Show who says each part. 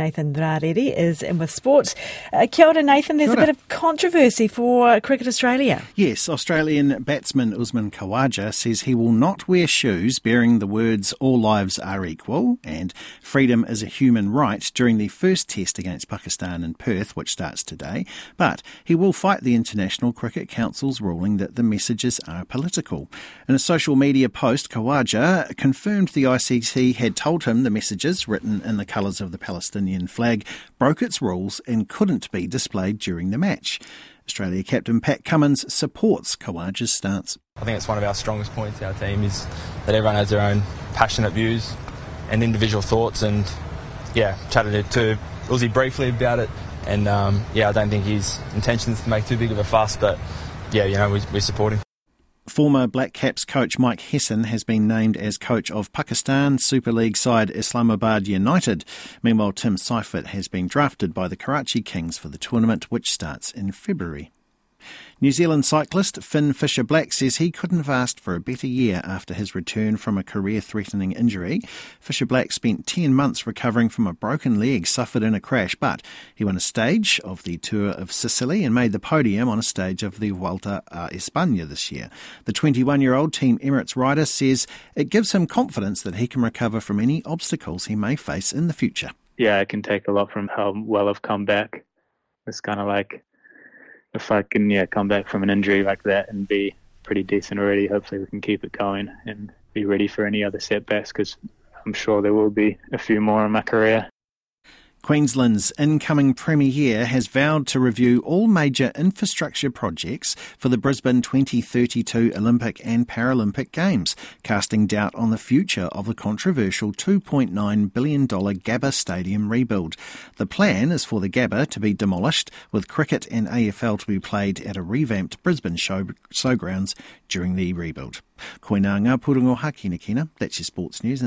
Speaker 1: Nathan Rarere is in with sport. Uh, kia ora, Nathan. There's a bit of controversy for Cricket Australia.
Speaker 2: Yes, Australian batsman Usman Khawaja says he will not wear shoes bearing the words all lives are equal and freedom is a human right during the first test against Pakistan in Perth, which starts today. But he will fight the International Cricket Council's ruling that the messages are political. In a social media post, Khawaja confirmed the ICC had told him the messages, written in the colours of the Palestinian flag broke its rules and couldn't be displayed during the match. Australia captain Pat Cummins supports Khawaja's stance.
Speaker 3: I think it's one of our strongest points, our team, is that everyone has their own passionate views and individual thoughts. And yeah, chatted to Uzi briefly about it. And um, yeah, I don't think his intention is to make too big of a fuss, but yeah, you know, we, we support him.
Speaker 2: Former Black Caps coach Mike Hesson has been named as coach of Pakistan Super League side Islamabad United. Meanwhile, Tim Seifert has been drafted by the Karachi Kings for the tournament, which starts in February. New Zealand cyclist Finn Fisher Black says he couldn't have asked for a better year after his return from a career threatening injury. Fisher Black spent 10 months recovering from a broken leg suffered in a crash, but he won a stage of the Tour of Sicily and made the podium on a stage of the Vuelta a España this year. The 21 year old Team Emirates rider says it gives him confidence that he can recover from any obstacles he may face in the future.
Speaker 4: Yeah, I can take a lot from how well I've come back. It's kind of like if I can yeah come back from an injury like that and be pretty decent already, hopefully we can keep it going and be ready for any other setbacks because I'm sure there will be a few more in my career.
Speaker 2: Queensland's incoming Premier has vowed to review all major infrastructure projects for the Brisbane 2032 Olympic and Paralympic Games, casting doubt on the future of the controversial $2.9 billion Gabba Stadium rebuild. The plan is for the Gabba to be demolished, with cricket and AFL to be played at a revamped Brisbane show, showgrounds during the rebuild. Koinanga Purongo Haki that's your sports news.